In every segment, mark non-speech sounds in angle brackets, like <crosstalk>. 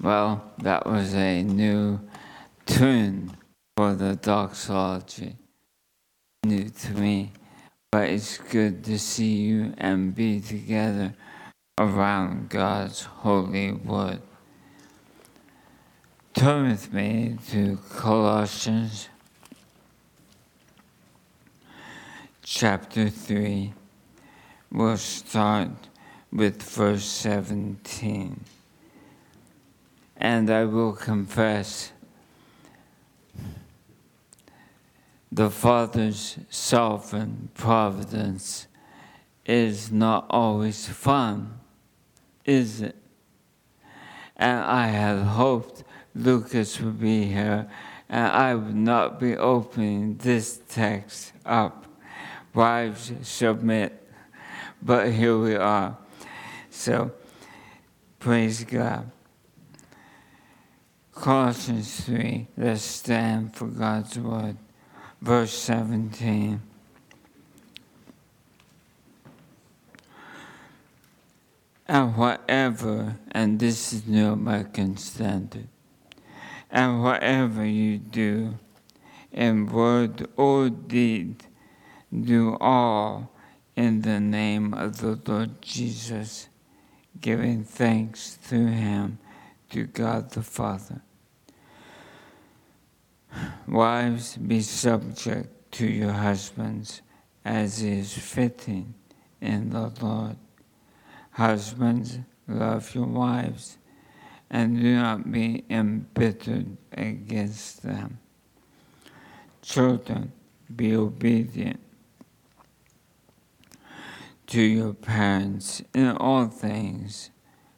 Well, that was a new tune for the doxology. New to me, but it's good to see you and be together around God's holy word. Turn with me to Colossians chapter 3. We'll start with verse 17. And I will confess the Father's sovereign providence is not always fun, is it? And I had hoped Lucas would be here and I would not be opening this text up. Wives submit. But here we are. So, praise God. Colossians 3, let's stand for God's word. Verse 17. And whatever, and this is New American Standard, and whatever you do, in word or deed, do all in the name of the Lord Jesus, giving thanks through him to God the Father. Wives, be subject to your husbands as is fitting in the Lord. Husbands, love your wives and do not be embittered against them. Children, be obedient to your parents in all things,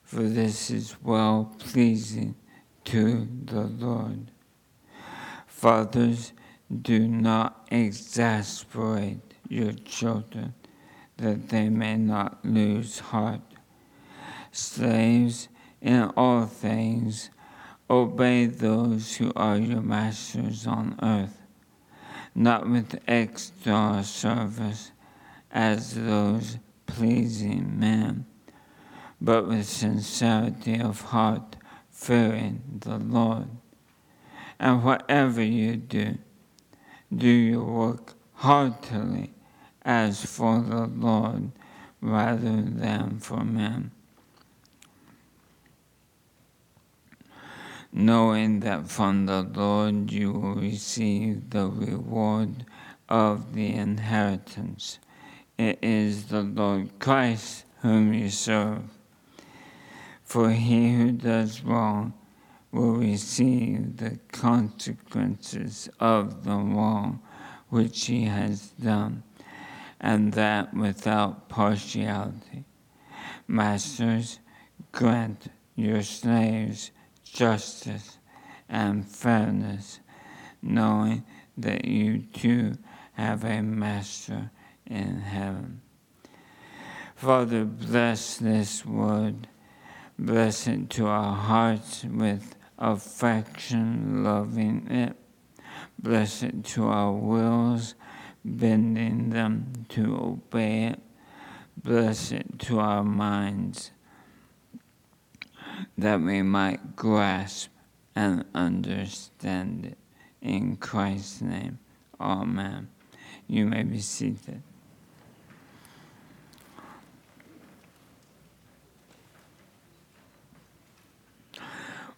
for this is well pleasing to the Lord. Fathers, do not exasperate your children, that they may not lose heart. Slaves, in all things, obey those who are your masters on earth, not with external service as those pleasing men, but with sincerity of heart, fearing the Lord. And whatever you do, do your work heartily as for the Lord rather than for men. Knowing that from the Lord you will receive the reward of the inheritance it is the Lord Christ whom you serve. For he who does wrong will receive the consequences of the wrong which he has done, and that without partiality. Masters, grant your slaves justice and fairness, knowing that you too have a master in heaven. Father, bless this word. Bless it to our hearts with affection, loving it. Bless it to our wills, bending them to obey it. Bless it to our minds, that we might grasp and understand it. In Christ's name, Amen. You may be seated.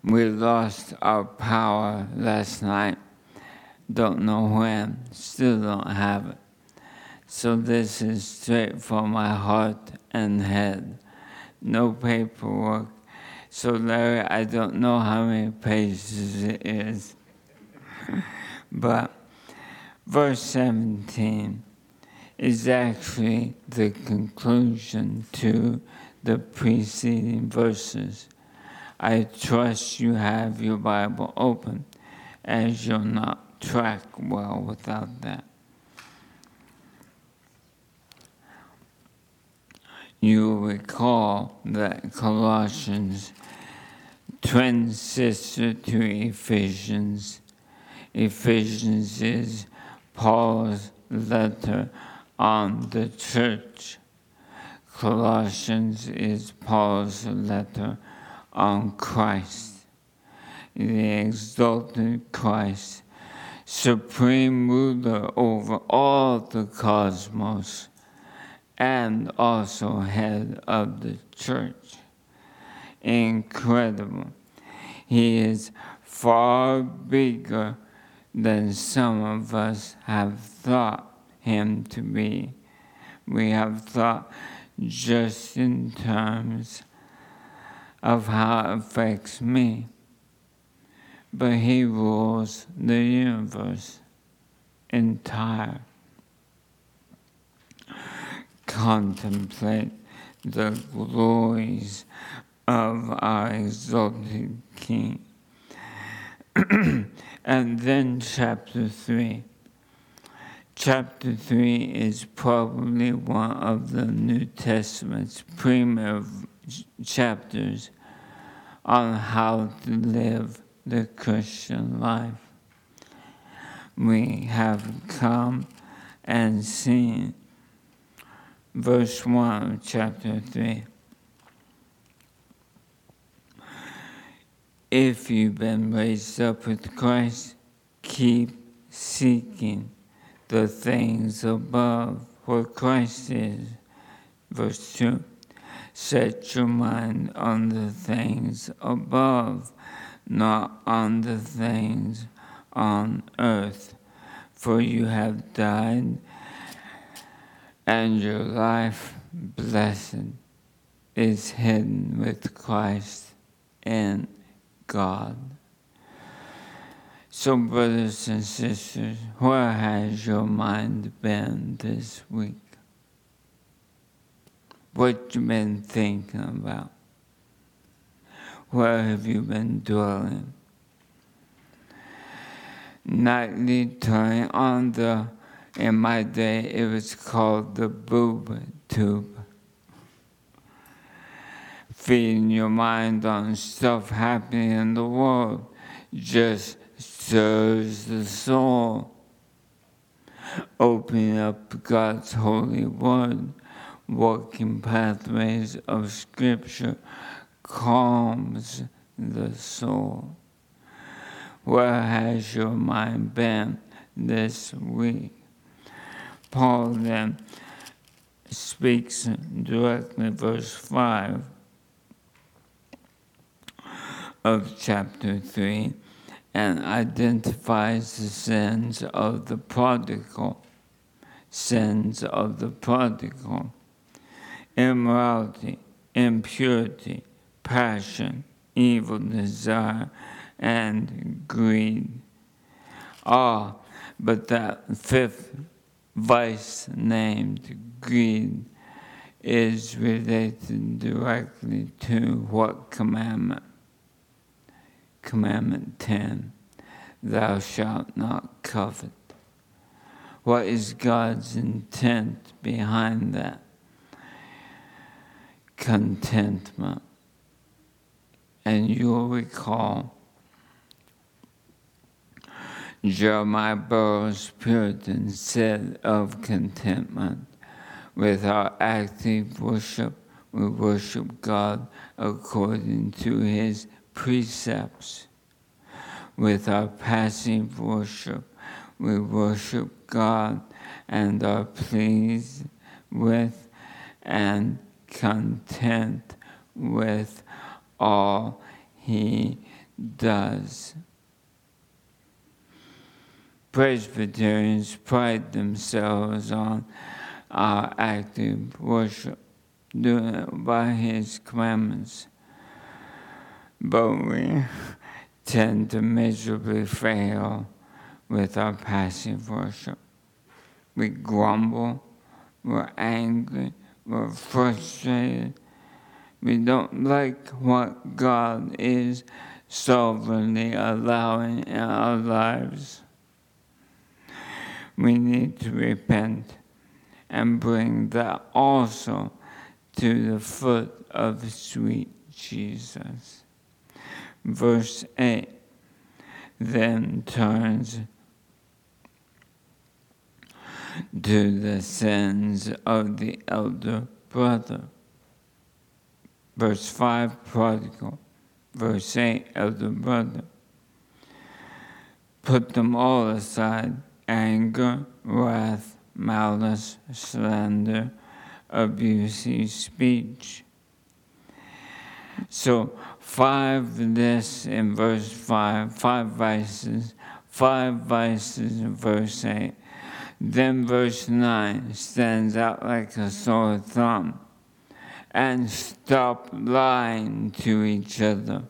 We lost our power last night. Don't know when, still don't have it. So this is straight from my heart and head. No paperwork. So, Larry, I don't know how many pages it is. <laughs> but verse 17 is actually the conclusion to the preceding verses. I trust you have your Bible open, as you'll not track well without that. You recall that Colossians, twin sister to Ephesians, Ephesians is Paul's letter on the church. Colossians is Paul's letter on Christ. the exalted Christ, supreme ruler over all the cosmos, and also head of the church. Incredible. He is far bigger than some of us have thought him to be. We have thought just in terms of how it affects me. But he rules the universe entire. Contemplate the glories of our exalted King. <clears throat> and then chapter 3. Chapter 3 is probably one of the New Testament's premier chapters on how to live the Christian life. We have come and seen verse 1 of chapter 3. If you've been raised up with Christ, keep seeking the things above where Christ is. Verse 2 Set your mind on the things above, not on the things on earth, for you have died, and your life, blessed, is hidden with Christ in God. So, brothers and sisters, where has your mind been this week? What you been thinking about? Where have you been dwelling? Nightly turning on the, in my day, it was called the boob tube feeding your mind on stuff happening in the world just stirs the soul. Opening up God's holy word, walking pathways of scripture calms the soul. Where has your mind been this week? Paul then speaks directly, verse 5 of chapter 3 and identifies the sins of the prodigal, sins of the prodigal, immorality, impurity, passion, evil desire, and greed. Ah, but that fifth vice named greed is related directly to what commandment? Commandment 10 Thou shalt not covet. What is God's intent behind that? Contentment. And you'll recall Jeremiah Burroughs Puritan said of contentment, with our active worship, we worship God according to his precepts. With our passive worship, we worship God and are pleased with and content with all He does. Presbyterians pride themselves on our active worship, by His commandments but we tend to miserably fail with our passive worship. We grumble, we're angry, we're frustrated. We don't like what God is sovereignly allowing in our lives. We need to repent and bring that also to the foot of sweet Jesus verse 8 then turns to the sins of the elder brother. Verse 5, prodigal. Verse 8, elder brother. Put them all aside anger, wrath, malice, slander, abusive speech. So, five this in verse 5, five vices, five vices in verse 8. Then verse 9 stands out like a sore thumb. And stop lying to each other.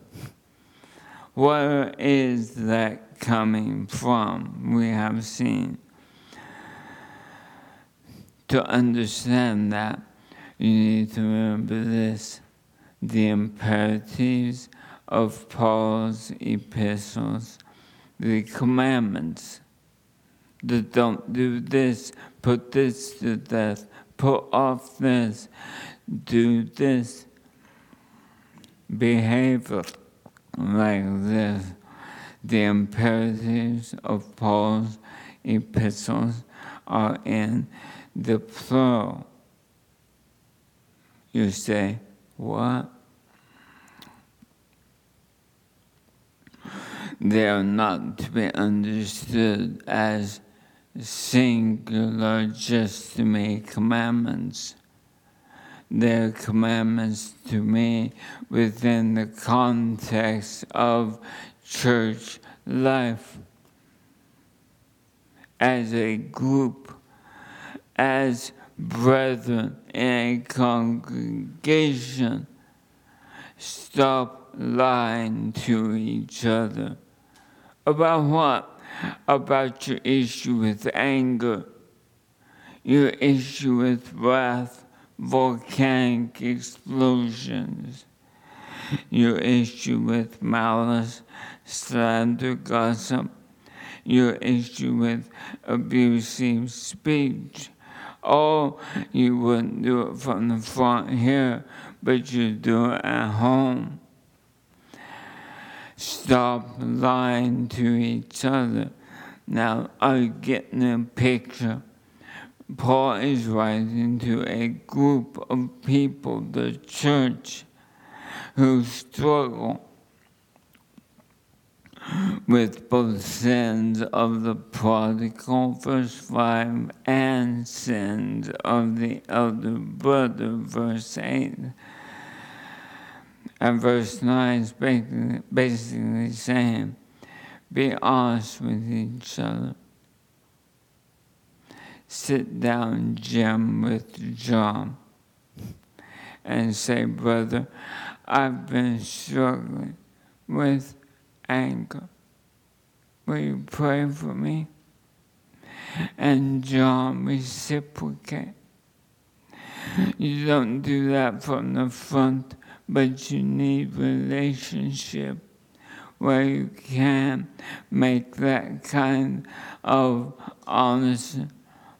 Where is that coming from? We have seen. To understand that, you need to remember this the imperatives of Paul's epistles, the commandments don't do this, put this to death, put off this, do this, behave like this. The imperatives of Paul's epistles are in the plural. You say, what? They are not to be understood as singular just to me commandments. They're commandments to me within the context of church life as a group, as brethren in a congregation. Stop lying to each other. About what? About your issue with anger, your issue with wrath, volcanic explosions, your issue with malice, slander, gossip, your issue with abusive speech. Oh, you wouldn't do it from the front here, but you do it at home. Stop lying to each other. Now, you getting a picture? Paul is writing to a group of people, the church, who struggle with both sins of the prodigal, verse 5, and sins of the elder brother, verse 8. And verse 9 is basically, saying, be honest with each other. Sit down, Jim, with John, and say, Brother, I've been struggling with anger. Will you pray for me? And John reciprocate. You don't do that from the front, but you need relationship where you can make that kind of honest,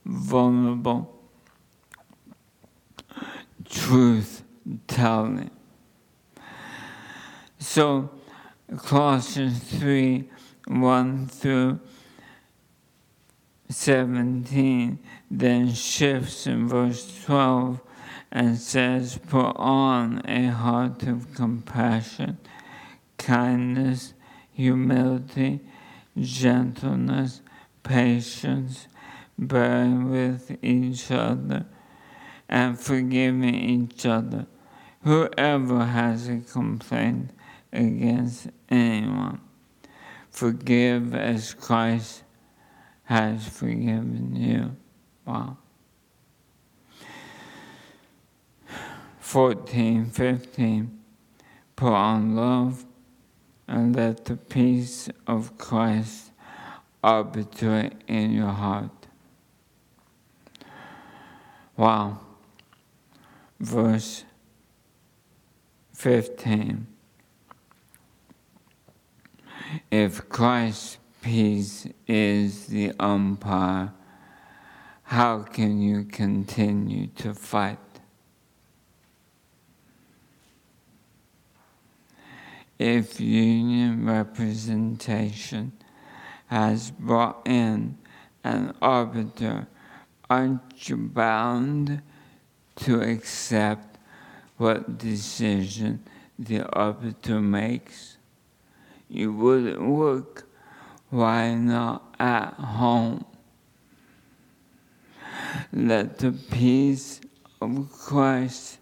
vulnerable truth telling. So Colossians 3 1 through 17 then shifts in verse 12 and says, Put on a heart of compassion, kindness, humility, gentleness, patience, bearing with each other, and forgiving each other. Whoever has a complaint against anyone. Forgive as Christ has forgiven you. Wow. 14, 15. Put on love and let the peace of Christ arbitrate in your heart. Wow. Verse 15. If Christ's peace is the umpire, how can you continue to fight? If union representation has brought in an arbiter, aren't you bound to accept what decision the arbiter makes? you wouldn't work Why not at home? Let the peace of Christ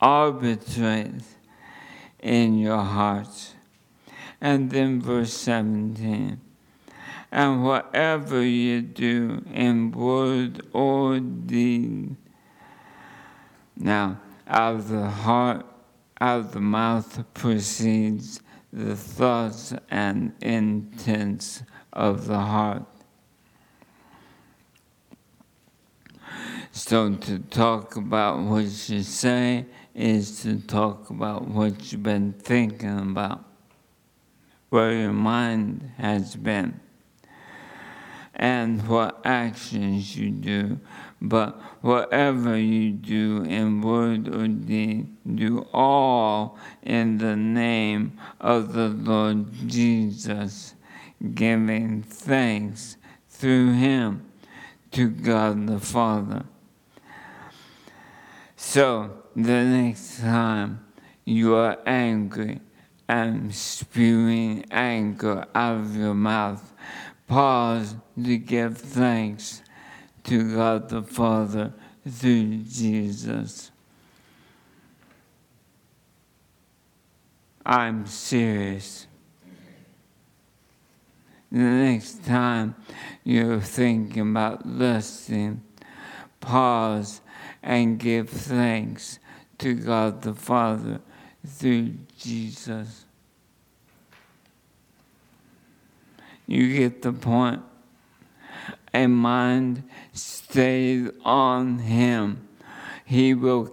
arbitrate in your hearts. And then verse 17 and whatever you do in word or deed. Now, out of the heart, out of the mouth proceeds the thoughts and intents of the heart. So, to talk about what you say is to talk about what you've been thinking about, where your mind has been and what actions you do. But whatever you do in word or deed, do all in the name of the Lord Jesus, giving thanks through him to God the Father. So the next time you are angry and spewing anger out of your mouth, pause to give thanks to God the Father through Jesus. I'm serious. The next time you're thinking about lusting, pause and give thanks to God the Father through Jesus. You get the point. A mind stayed on Him, He will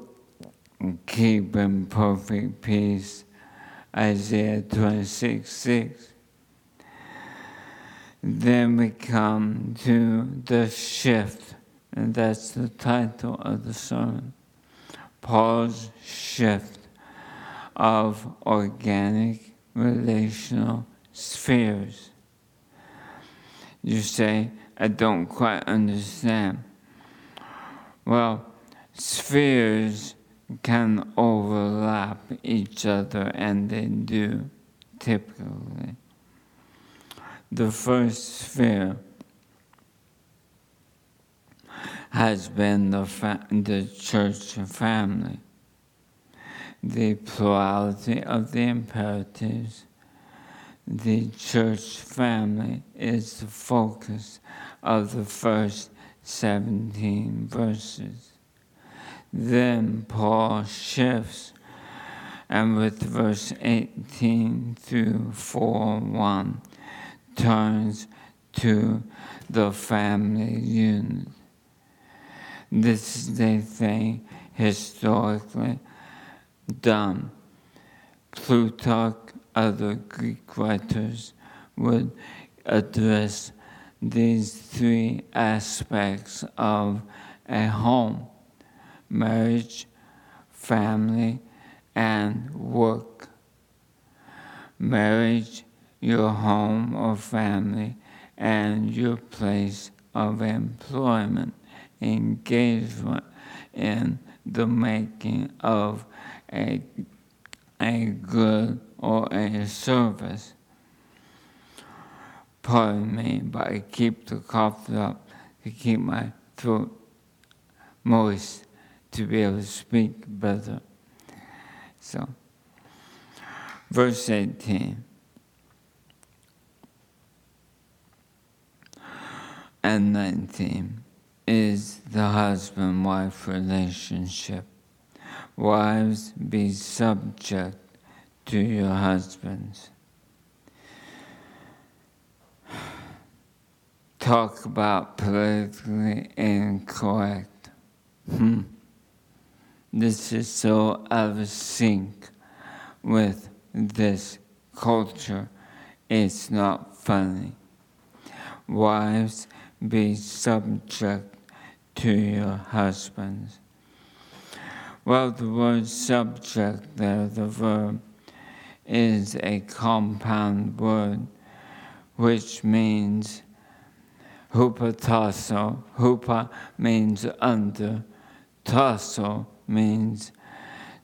keep in perfect peace. Isaiah 26 6. Then we come to the shift, and that's the title of the sermon. Paul's shift of organic relational spheres. You say, I don't quite understand. Well, spheres can overlap each other, and they do typically. The first sphere has been the, fa- the church family, the plurality of the imperatives the church family is the focus of the first 17 verses. Then Paul shifts, and with verse 18 through 4 1 turns to the family unit. This is a thing historically done. Plutarch other Greek writers would address these three aspects of a home marriage, family, and work. Marriage, your home or family, and your place of employment, engagement in the making of a, a good or a service. Pardon me, but I keep the cough up to keep my throat moist to be able to speak better. So, verse 18. And 19 is the husband wife relationship. Wives, be subject to your husbands. Talk about politically incorrect. Hmm. This is so out of sync with this culture. It's not funny. Wives, be subject to your husbands. Well, the word subject there, the verb, is a compound word which means hupatasso. Hupa means under, tasso means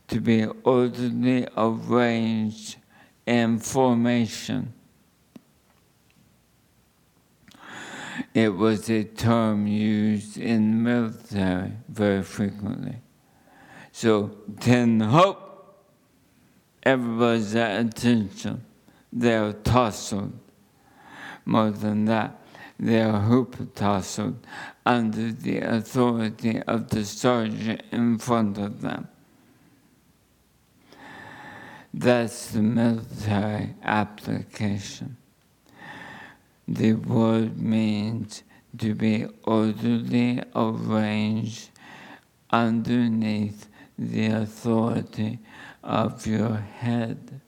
to be orderly arranged in formation. It was a term used in the military very frequently. So, ten hope, everybody's at attention. They're tousled. More than that, they are hoop-tousled under the authority of the sergeant in front of them. That's the military application. The word means to be orderly arranged underneath the authority of your head.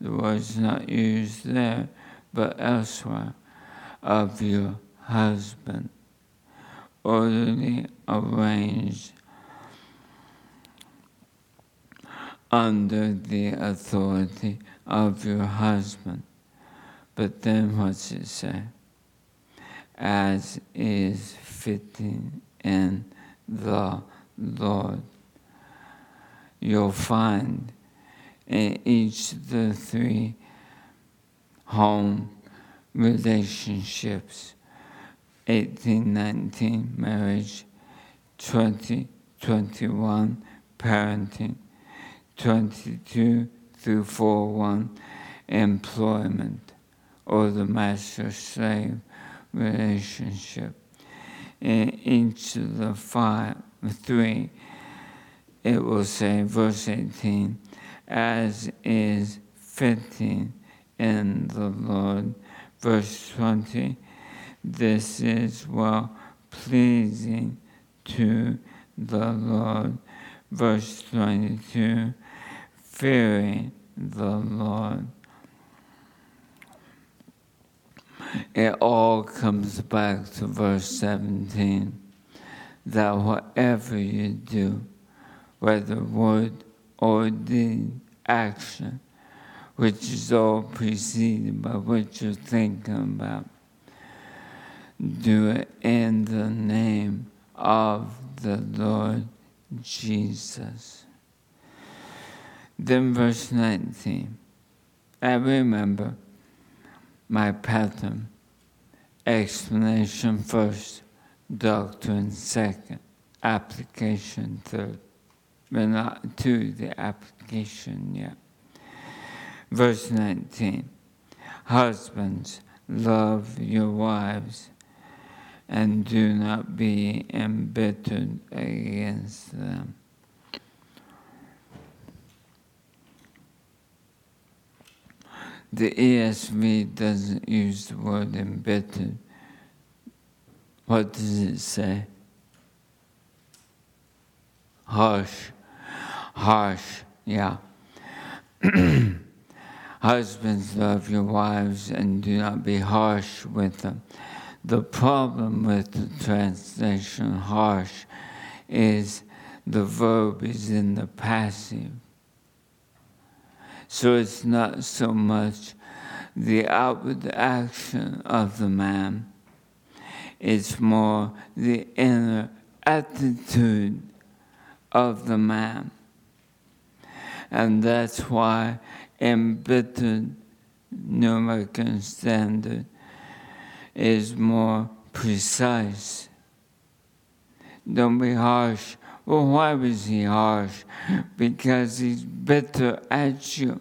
The word's not used there, but elsewhere, of your husband. Orderly arranged under the authority of your husband. But then what's it say? As is fitting in the Lord. You'll find in each of the three home relationships 1819 marriage 2021 parenting 22 through 41 employment or the master slave relationship. In each of the five, three, it will say, verse 18, as is fitting in the Lord. Verse 20, this is well pleasing to the Lord. Verse 22, fearing the Lord. It all comes back to verse 17 that whatever you do, whether word or deed, action, which is all preceded by what you're thinking about, do it in the name of the Lord Jesus. Then verse 19. I remember my pattern. Explanation first, doctrine second, application third. We're not to the application yet. Verse 19. Husbands, love your wives and do not be embittered against them. The ESV doesn't use the word embittered. What does it say? Harsh. Harsh, yeah. <clears throat> Husbands, love your wives and do not be harsh with them. The problem with the translation harsh is the verb is in the passive. So it's not so much the outward action of the man, it's more the inner attitude of the man. And that's why embittered New American Standard is more precise. Don't be harsh. Well, why was he harsh? Because he's bitter at you.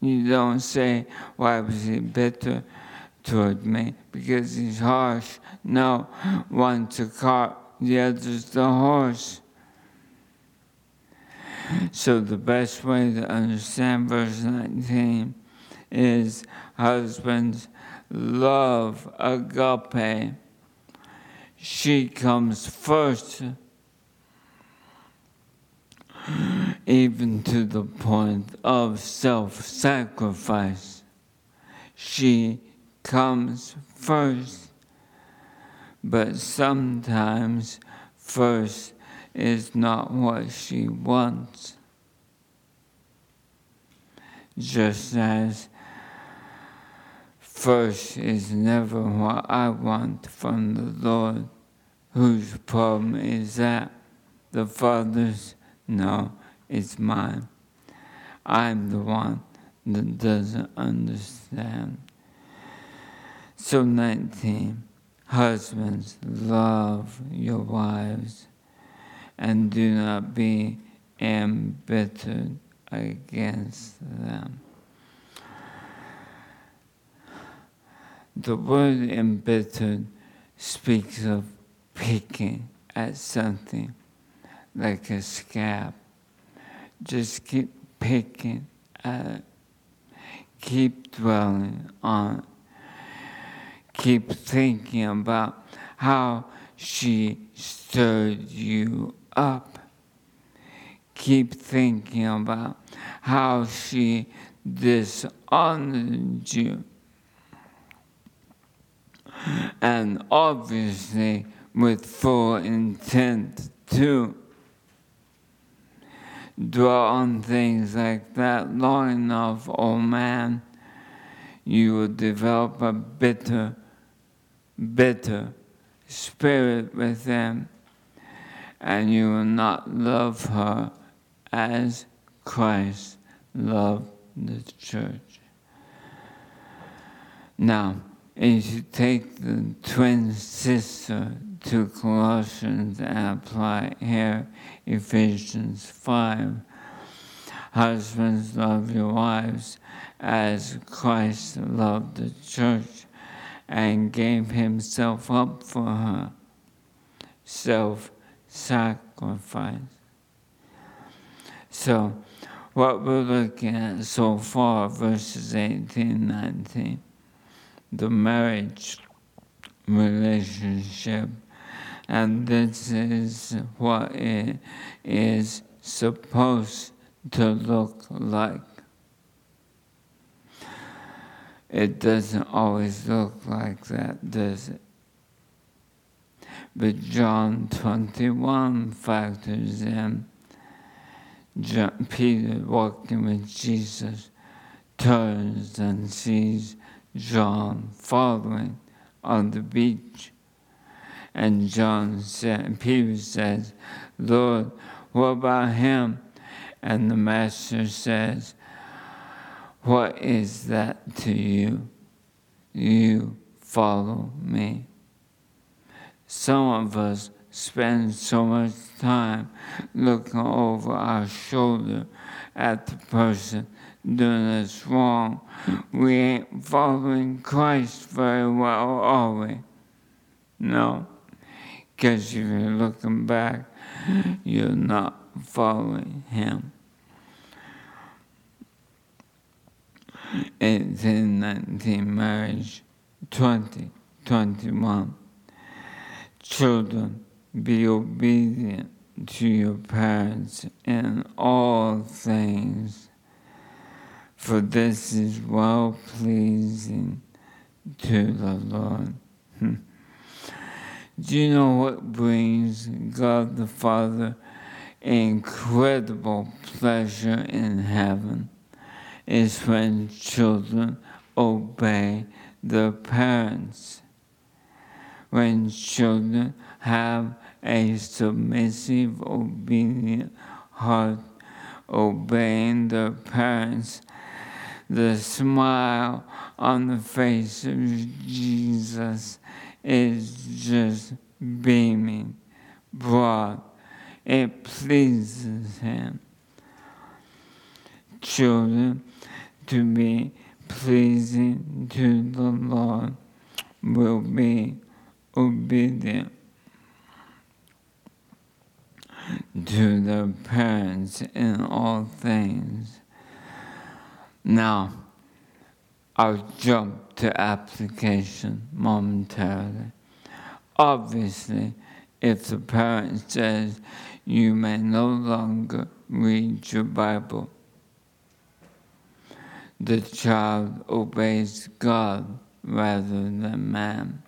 You don't say, why was he bitter toward me? Because he's harsh. No, one's a cart, the other's the horse. So the best way to understand verse 19 is husbands love agape. She comes first, even to the point of self sacrifice. She comes first, but sometimes first is not what she wants. Just as first is never what I want from the Lord. Whose problem is that? The Father's? No, it's mine. I'm the one that doesn't understand. So 19, husbands, love your wives and do not be embittered against them. The word embittered speaks of picking at something like a scab. Just keep picking at. Keep dwelling on. Keep thinking about how she stirred you up. Keep thinking about how she dishonored you. And obviously, with full intent to dwell on things like that long enough, oh man, you will develop a bitter, bitter spirit with them, and you will not love her as Christ loved the church. Now, if you take the twin sister to Colossians and apply here Ephesians 5, husbands love your wives as Christ loved the church and gave himself up for her. Self sacrifice. So, what we're looking at so far, verses 18 19, the marriage relationship, and this is what it is supposed to look like. It doesn't always look like that, does it? But John 21 factors in John, Peter walking with Jesus turns and sees John following on the beach. And John said, Peter says, Lord, what about him? And the master says, What is that to you? You follow me. Some of us spend so much time looking over our shoulder at the person doing this wrong. We ain't following Christ very well, are we? No. Because if you're looking back, you're not following Him. 18, 19, marriage, 20, 21. Children, be obedient to your parents in all things, for this is well pleasing to the Lord. Hmm. Do you know what brings God the Father incredible pleasure in heaven? Is when children obey their parents when children have a submissive, obedient heart, obeying their parents, the smile on the face of Jesus is just beaming, broad. It pleases Him. Children, to be pleasing to the Lord will be obedient to their parents in all things. Now, I'll jump to application momentarily. Obviously, if the parent says you may no longer read your Bible, the child obeys God rather than man.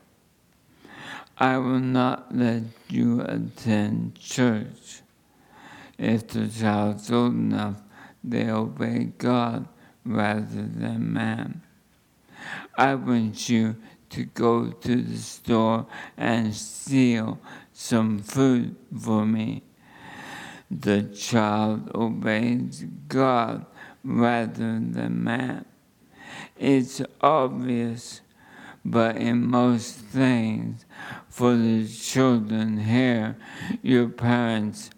I will not let you attend church. If the child's old enough, they obey God rather than man. I want you to go to the store and steal some food for me. The child obeys God rather than man. It's obvious but in most things, for the children here, your parents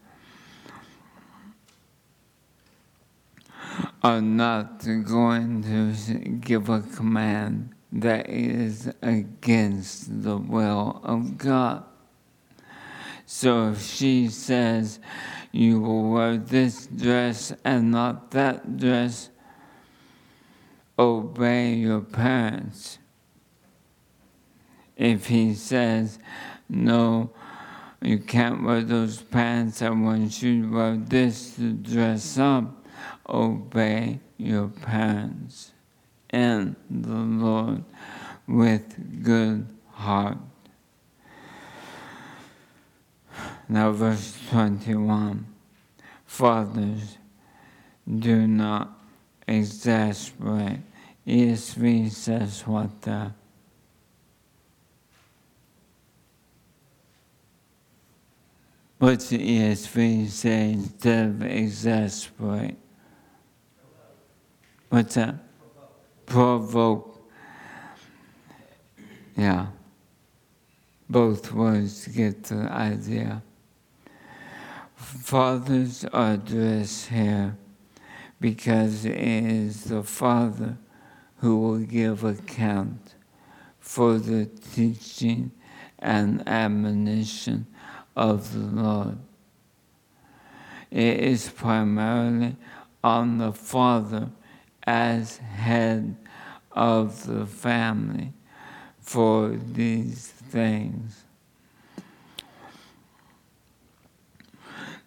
are not going to give a command that is against the will of God. So if she says, you will wear this dress and not that dress, obey your parents. If he says, no, you can't wear those pants, I want you to wear this dress up, obey your parents and the Lord with good heart. Now, verse 21 Fathers, do not exasperate. ESV says what the What's the ESV say instead of exasperate? What's that? Provoke. Yeah. Both words get the idea. Fathers are here because it is the Father who will give account for the teaching and admonition of the Lord. It is primarily on the Father as head of the family for these things.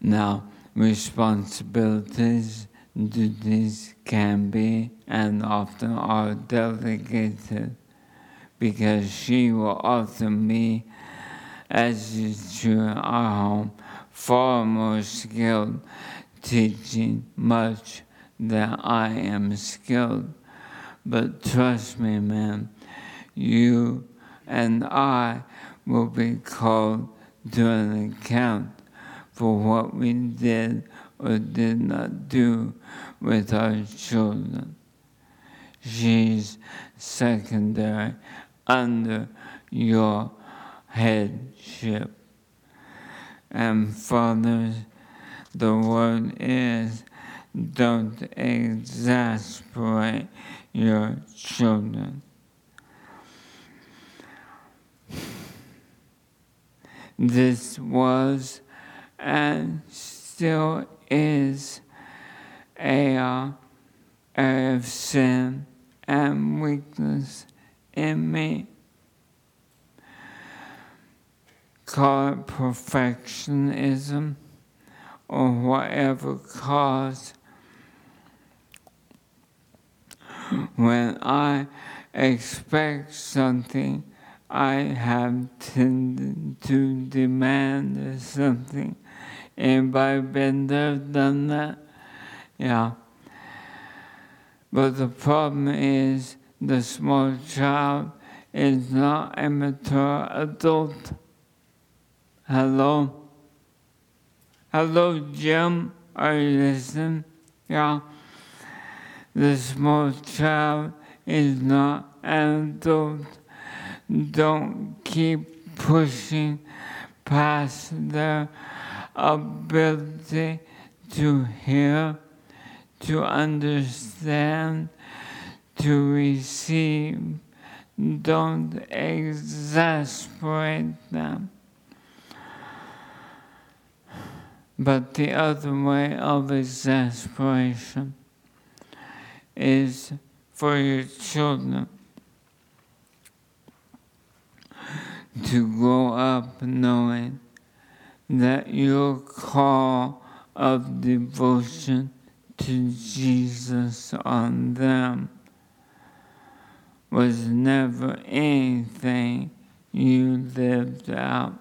Now, responsibilities, duties can be and often are delegated because she will often be, as is true in our home, far more skilled teaching much that I am skilled. But trust me, man, you and I will be called to an account for what we did or did not do with our children. She's secondary under your headship. And fathers, the word is don't exasperate your children. This was and still is a area of sin and weakness in me. Call it perfectionism or whatever cause. When I expect something, I have tended to demand something. Anybody been there, done that? Yeah. But the problem is the small child is not a mature adult. Hello? Hello, Jim? Are you listening? Yeah. The small child is not adult. Don't keep pushing past their ability to hear, to understand, to receive. Don't exasperate them. But the other way of exasperation is for your children to grow up knowing that your call of devotion to Jesus on them was never anything you lived out.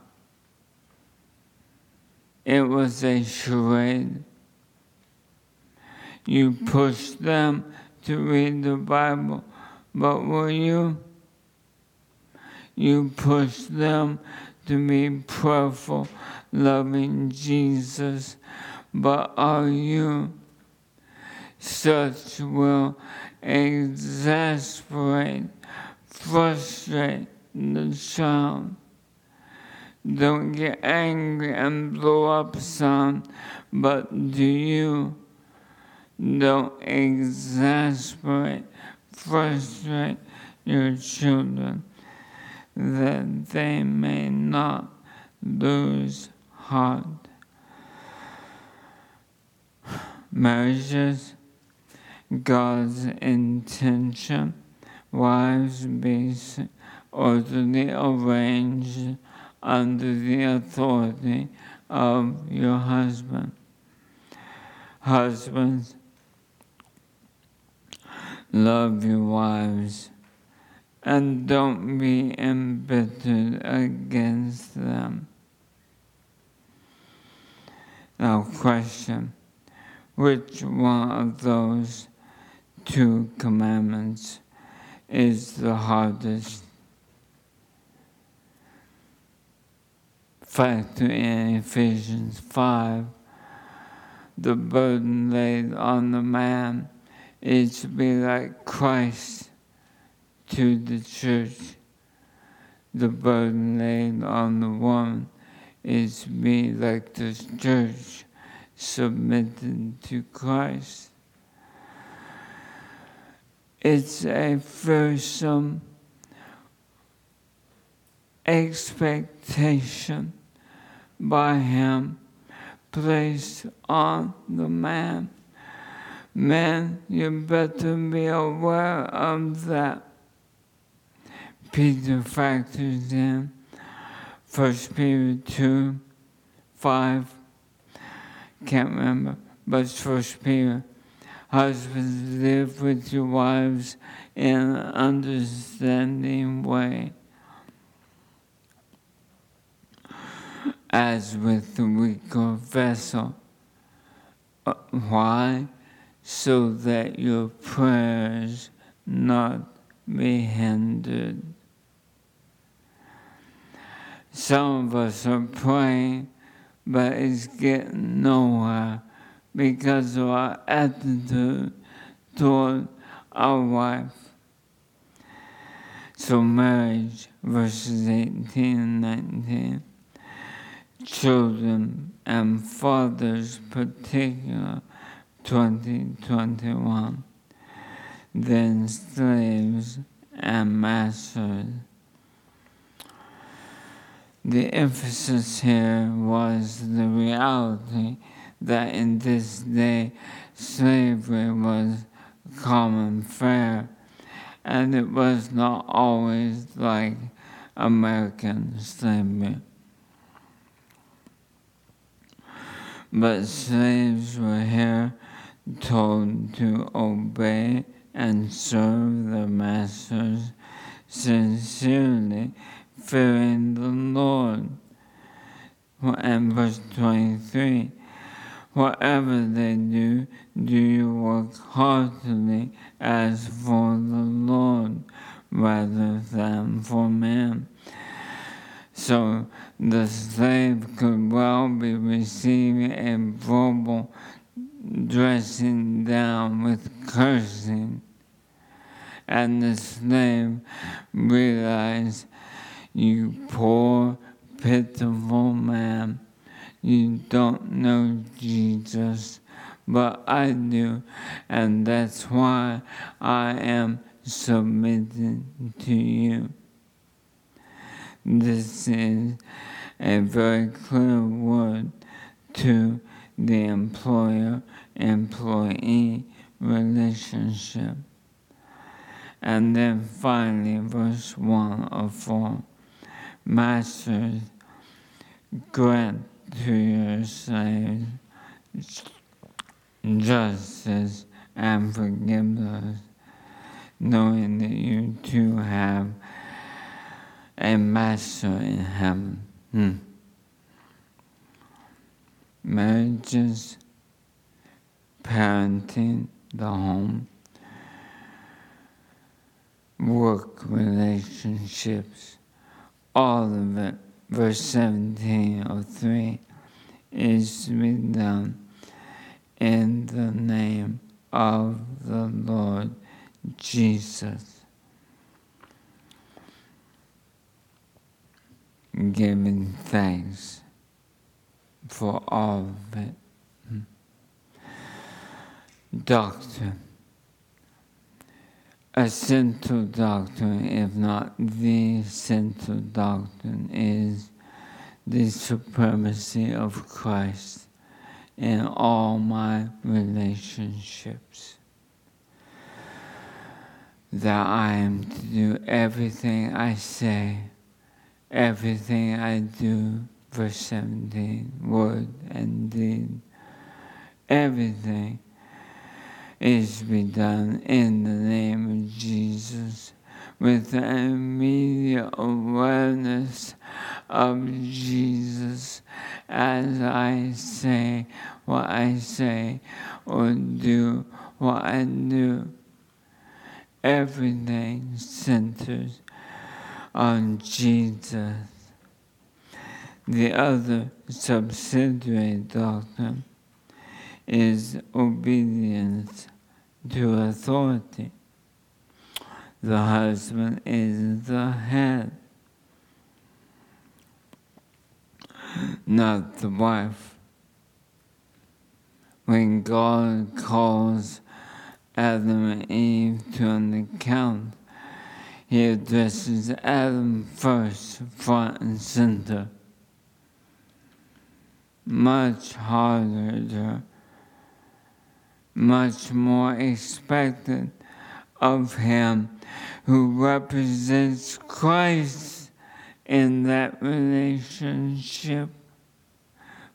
It was a charade. You pushed them to read the Bible, but were you? You push them to be prayerful, loving Jesus, but are you? Such will exasperate frustrate the child. Don't get angry and blow up some, but do you? Don't exasperate, frustrate your children that they may not lose heart. Marriages, God's intention, wives be orderly arranged under the authority of your husband. Husbands, love your wives and don't be embittered against them. Now, question Which one of those two commandments is the hardest? Fact in Ephesians 5 the burden laid on the man is to be like Christ to the church. The burden laid on the woman is to be like the church, submitted to Christ. It's a fearsome expectation by Him placed on the man. Man, you better be aware of that. Peter factors in First Peter 2 5. Can't remember, but First Peter. Husbands, live with your wives in an understanding way, as with the weaker vessel. Uh, why? So that your prayers not be hindered. Some of us are praying, but it's getting nowhere because of our attitude toward our wife. So, marriage, verses 18 and 19. Children and fathers, particular, 2021. Then slaves and masters the emphasis here was the reality that in this day slavery was common fare, and it was not always like American slavery. But slaves were here told to obey and serve the masters sincerely fearing the Lord. And verse 23 Whatever they do, do you work heartily as for the Lord rather than for men. So the slave could well be receiving a verbal dressing down with cursing, and the slave realized you poor, pitiful man. You don't know Jesus, but I do, and that's why I am submitting to you. This is a very clear word to the employer employee relationship. And then finally, verse 1 of 4 Masters, grant to your slaves justice and forgiveness, knowing that you too have a master in heaven. Hmm. Marriages, parenting, the home, work relationships. All of it, verse 17 of 3, is to be done in the name of the Lord Jesus. giving thanks for all of it. Hmm. Doctrine. A central doctrine, if not the central doctrine, is the supremacy of Christ in all my relationships. That I am to do everything I say, everything I do, verse 17, word and deed, everything is to be done in the name of Jesus with an immediate awareness of Jesus as I say what I say or do what I do. Everything centers on Jesus. The other subsidiary doctrine is obedience to authority. The husband is the head, not the wife. When God calls Adam and Eve to an account, he addresses Adam first, front and center. Much harder much more expected of him who represents Christ in that relationship.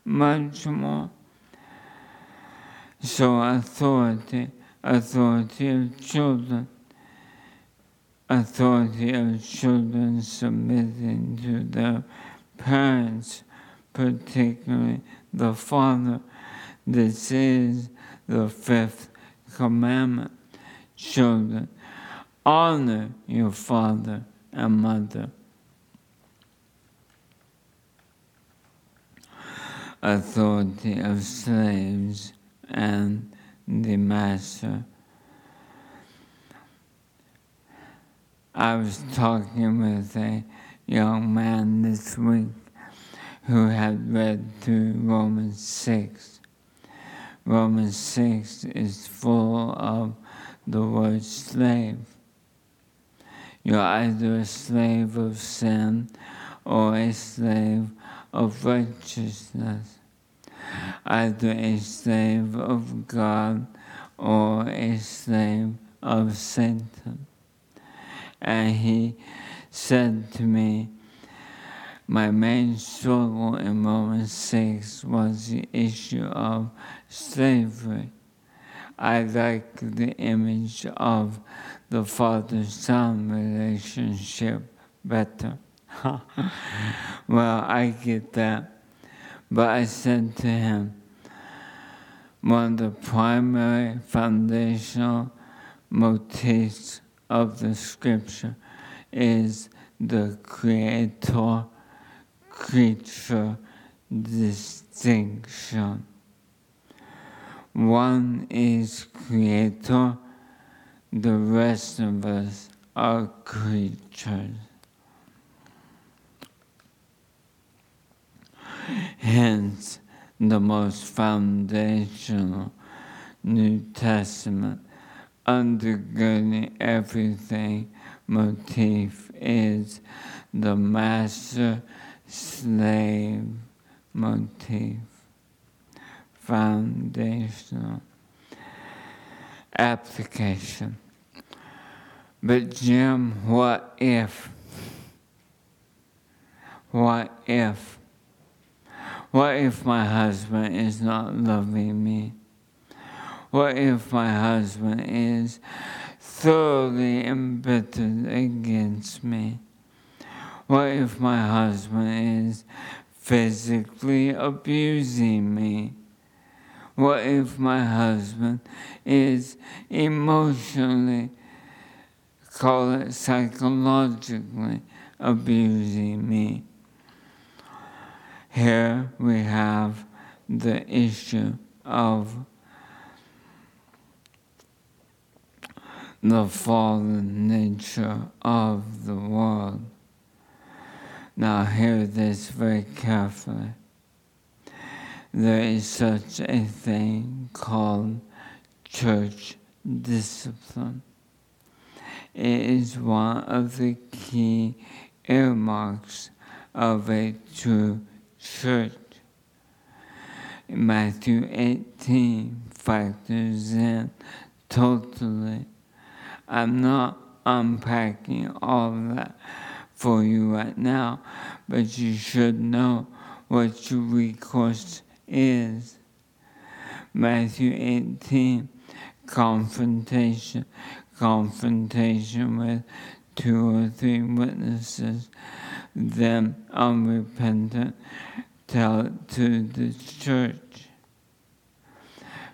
Much more. So, authority, authority of children, authority of children submitting to their parents, particularly the father. This is the fifth commandment. Children, honor your father and mother. Authority of slaves and the master. I was talking with a young man this week who had read through Romans 6 Romans 6 is full of the word slave. You're either a slave of sin or a slave of righteousness, either a slave of God or a slave of Satan. And he said to me, my main struggle in Romans 6 was the issue of slavery. I like the image of the father son relationship better. <laughs> well, I get that. But I said to him, one of the primary foundational motifs of the scripture is the creator creature distinction. One is creator, the rest of us are creatures. Hence, the most foundational New Testament undergirding everything motif is the master slave motif, foundational application. But, Jim, what if? What if? What if my husband is not loving me? What if my husband is thoroughly embittered against me? What if my husband is physically abusing me? What if my husband is emotionally, call it psychologically, abusing me? Here we have the issue of the fallen nature of the world Now, hear this very carefully. There is such a thing called church discipline. It is one of the key earmarks of a true church. Matthew 18 factors in totally. I'm not unpacking all that for you right now, but you should know what your recourse is. Matthew 18, confrontation, confrontation with two or three witnesses, them unrepentant, tell it to the church.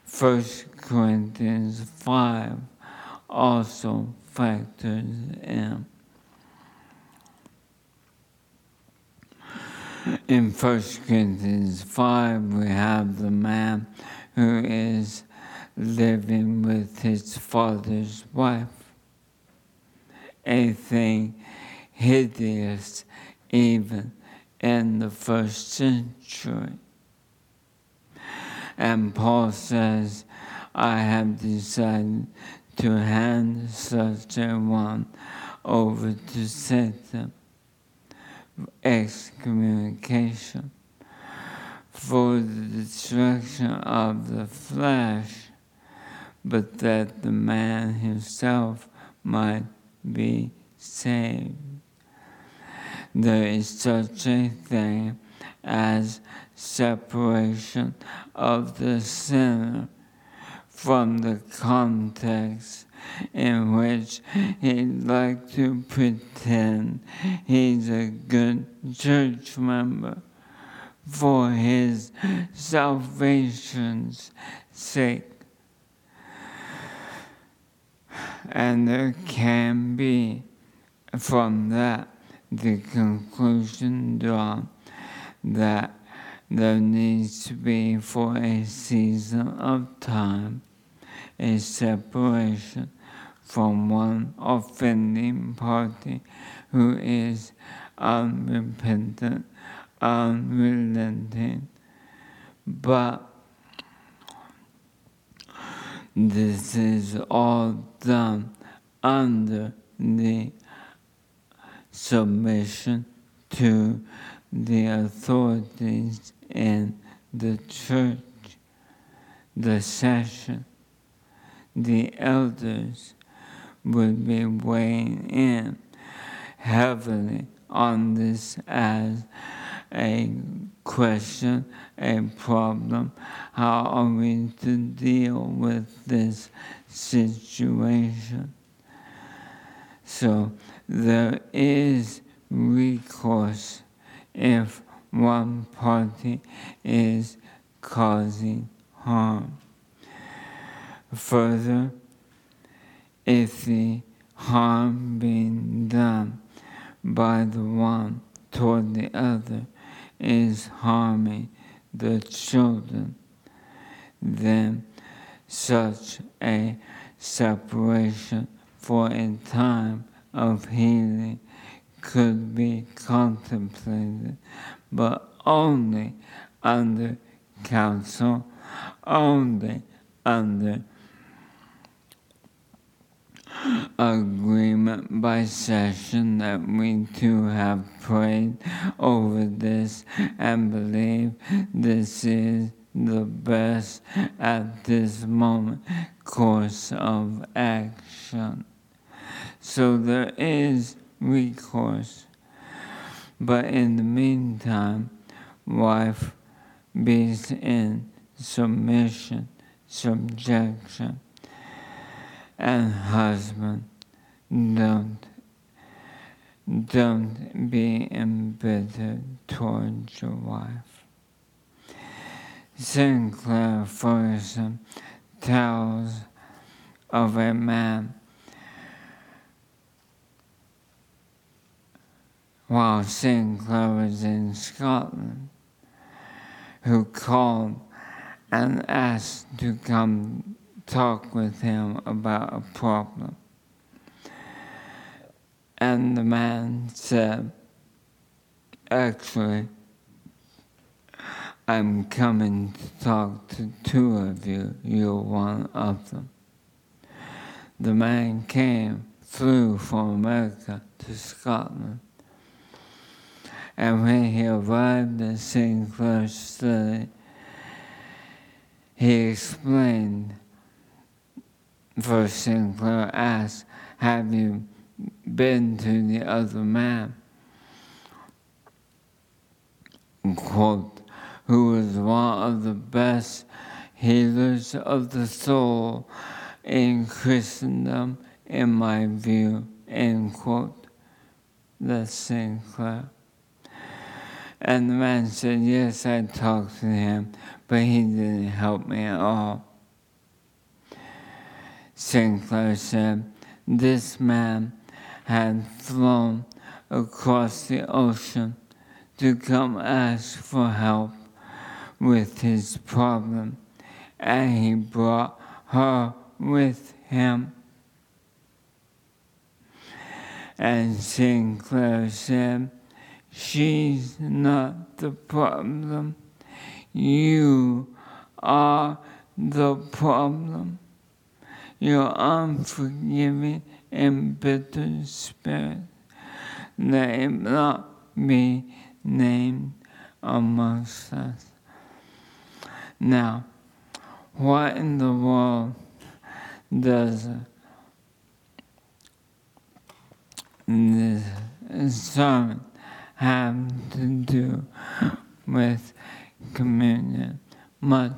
First Corinthians 5 also factors in. In 1 Corinthians 5, we have the man who is living with his father's wife. A thing hideous even in the first century. And Paul says, I have decided to hand such a one over to Satan excommunication for the destruction of the flesh, but that the man himself might be saved. There is such a thing as separation of the sinner from the context in which he'd like to pretend he's a good church member for his salvation's sake. And there can be from that the conclusion drawn that there needs to be for a season of time a separation from one offending party who is unrepentant, unrelenting. But this is all done under the submission to the authorities in the church, the session, the elders would be weighing in heavily on this as a question, a problem. How are we to deal with this situation? So there is recourse if one party is causing harm. Further, if the harm being done by the one toward the other is harming the children, then such a separation for a time of healing could be contemplated, but only under counsel, only under <gasps> agreement by session that we too have prayed over this and believe this is the best at this moment course of action. So there is recourse. But in the meantime, wife be in submission, subjection, and husband, don't don't be embittered towards your wife. Sinclair Ferguson tells of a man while Sinclair was in Scotland who called and asked to come talk with him about a problem. And the man said, Actually, I'm coming to talk to two of you. You're one of them. The man came, flew from America to Scotland. And when he arrived at St. Sinclair Study, he explained, for Sinclair asked, Have you been to the other man? Quote, who was one of the best healers of the soul in Christendom, in my view, end quote. Sinclair. And the man said, Yes, I talked to him, but he didn't help me at all. Sinclair said, This man had flown across the ocean to come ask for help with his problem, and he brought her with him. And Sinclair said, She's not the problem. You are the problem. Your unforgiving and bitter spirit. Let it not be named amongst us. Now, what in the world does this sermon have to do with communion? Much.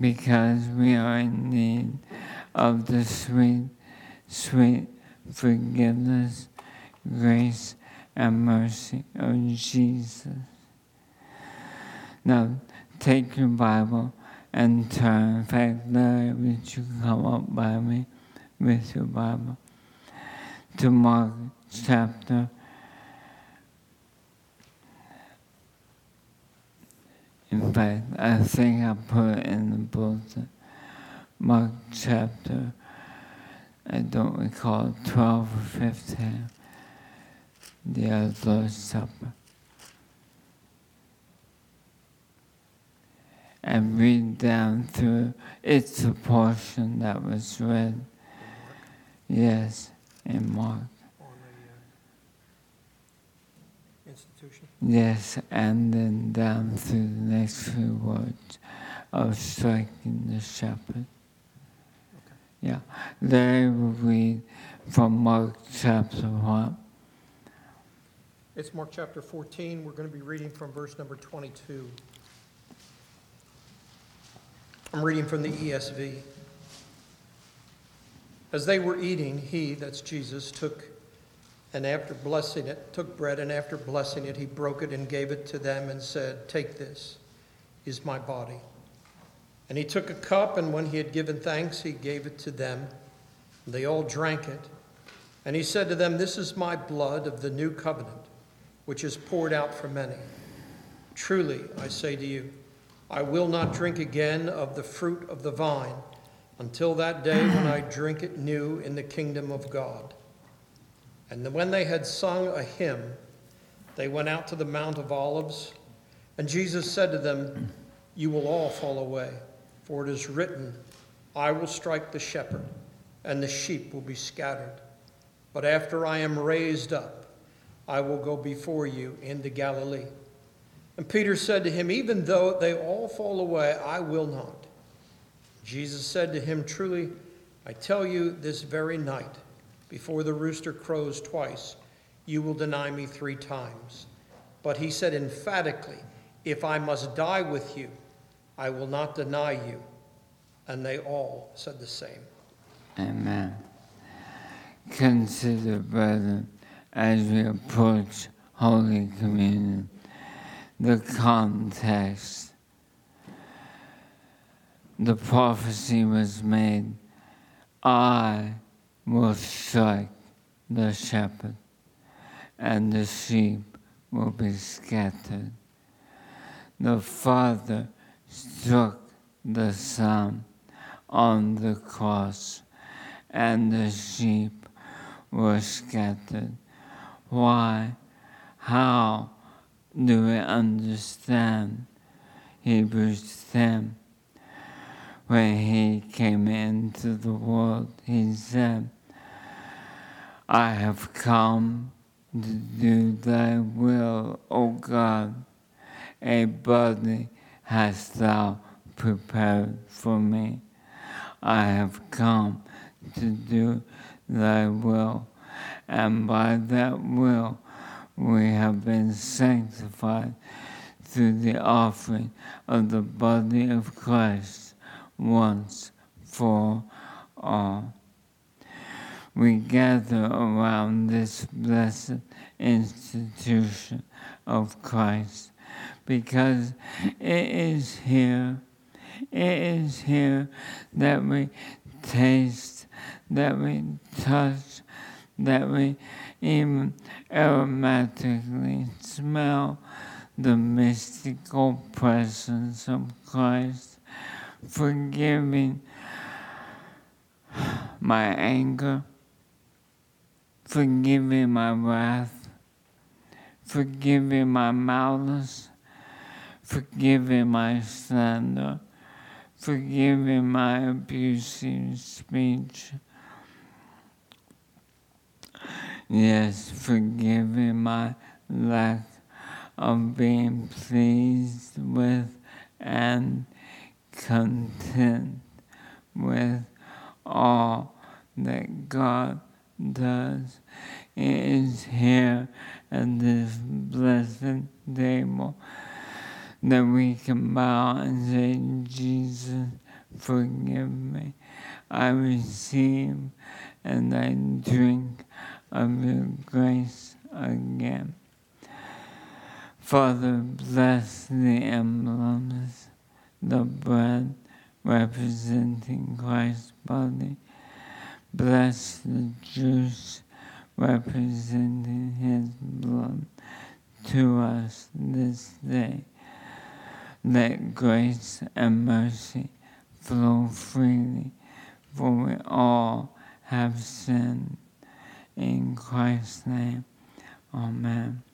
Because we are in need of the sweet, sweet forgiveness, grace, and mercy of Jesus. Now, take your Bible and turn. In fact, Larry, would you come up by me with your Bible to Mark chapter In fact, I think I put in the bulletin. Mark chapter, I don't recall, 12 or 15, the Lord's Supper. And read down through, it's a portion that was read. Yes, in Mark. institution. Yes, and then down through the next few words of striking the shepherd. Okay. Yeah, they will read from Mark chapter 1. It's Mark chapter 14. We're going to be reading from verse number 22. I'm reading from the ESV. As they were eating, he, that's Jesus, took and after blessing it, took bread, and after blessing it, he broke it and gave it to them and said, Take this, is my body. And he took a cup, and when he had given thanks, he gave it to them. They all drank it. And he said to them, This is my blood of the new covenant, which is poured out for many. Truly, I say to you, I will not drink again of the fruit of the vine until that day when I drink it new in the kingdom of God. And when they had sung a hymn, they went out to the Mount of Olives. And Jesus said to them, You will all fall away, for it is written, I will strike the shepherd, and the sheep will be scattered. But after I am raised up, I will go before you into Galilee. And Peter said to him, Even though they all fall away, I will not. Jesus said to him, Truly, I tell you this very night, before the rooster crows twice, you will deny me three times. But he said emphatically, If I must die with you, I will not deny you. And they all said the same. Amen. Consider, brethren, as we approach Holy Communion, the context. The prophecy was made I will strike the shepherd, and the sheep will be scattered. The Father struck the Son on the cross, and the sheep were scattered. Why? how do we understand Hebrews 10? When he came into the world, he said, I have come to do thy will, O God. A body hast thou prepared for me. I have come to do thy will, and by that will we have been sanctified through the offering of the body of Christ once for all. We gather around this blessed institution of Christ because it is here, it is here that we taste, that we touch, that we even aromatically smell the mystical presence of Christ, forgiving my anger, forgiving my wrath, Forgive me my malice, Forgive me my slander, Forgive me my abusive speech. Yes, forgive me my lack of being pleased with and content with all that God does. is here at this blessed table that we can bow and say, Jesus, forgive me. I receive and I drink of your grace again. Father, bless the emblems, the bread representing Christ's body. Bless the juice representing his blood to us this day. Let grace and mercy flow freely, for we all have sinned. In Christ's name, Amen.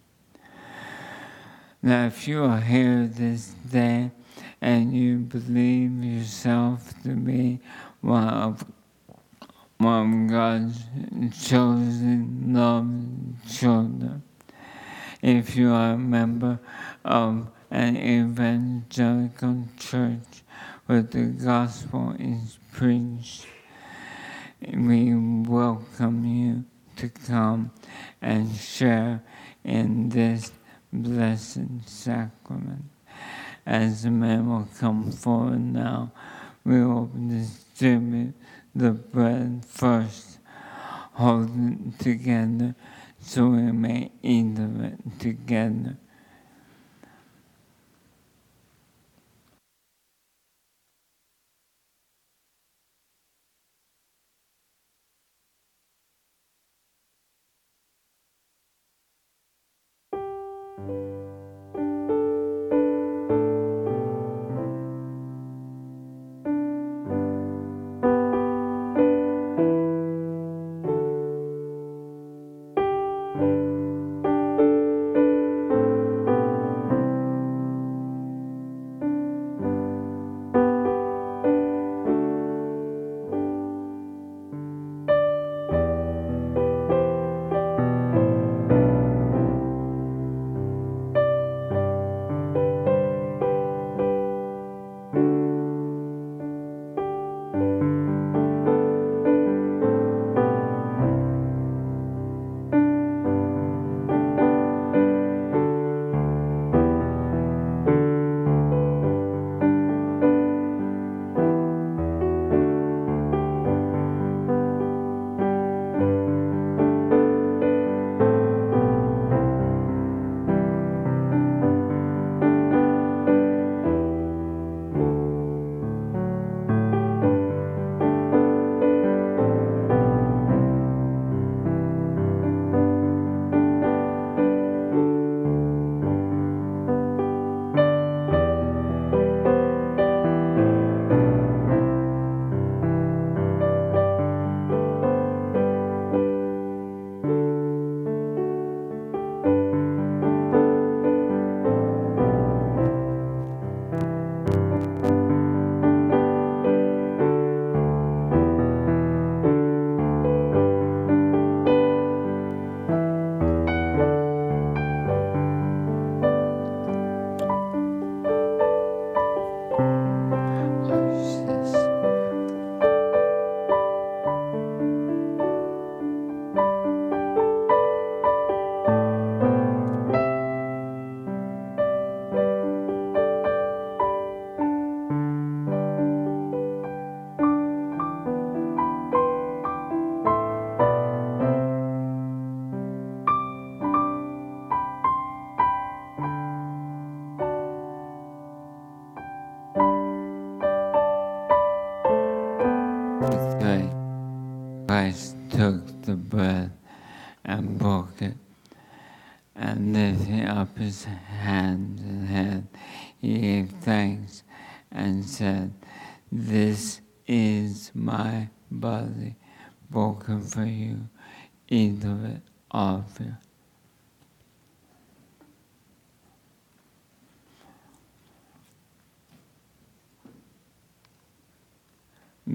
Now, if you are here this day and you believe yourself to be one of, of God's chosen, loved children, if you are a member of an evangelical church where the gospel is preached, we welcome you to come and share in this blessed sacrament. As the man will come forward now, we will distribute the bread first, hold it together so we may eat of it together.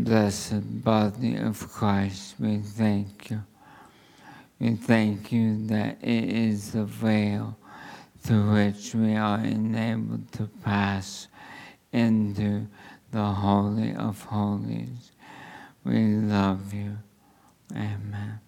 Blessed body of Christ, we thank you. We thank you that it is the veil through which we are enabled to pass into the Holy of Holies. We love you. Amen.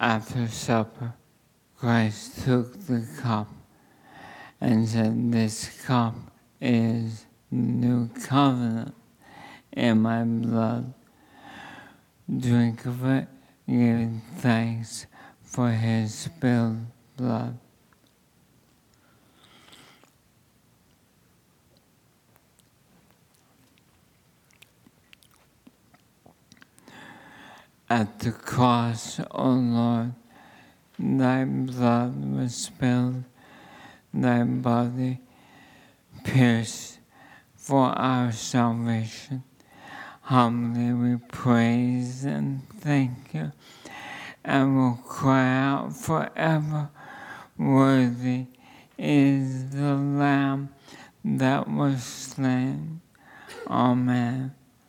After supper, Christ took the cup and said, This cup is new covenant in my blood. Drink of it, giving thanks for his spilled blood. At the cross, O Lord, thy blood was spilled, thy body pierced for our salvation. Humbly we praise and thank you, and will cry out forever, Worthy is the Lamb that was slain. Amen.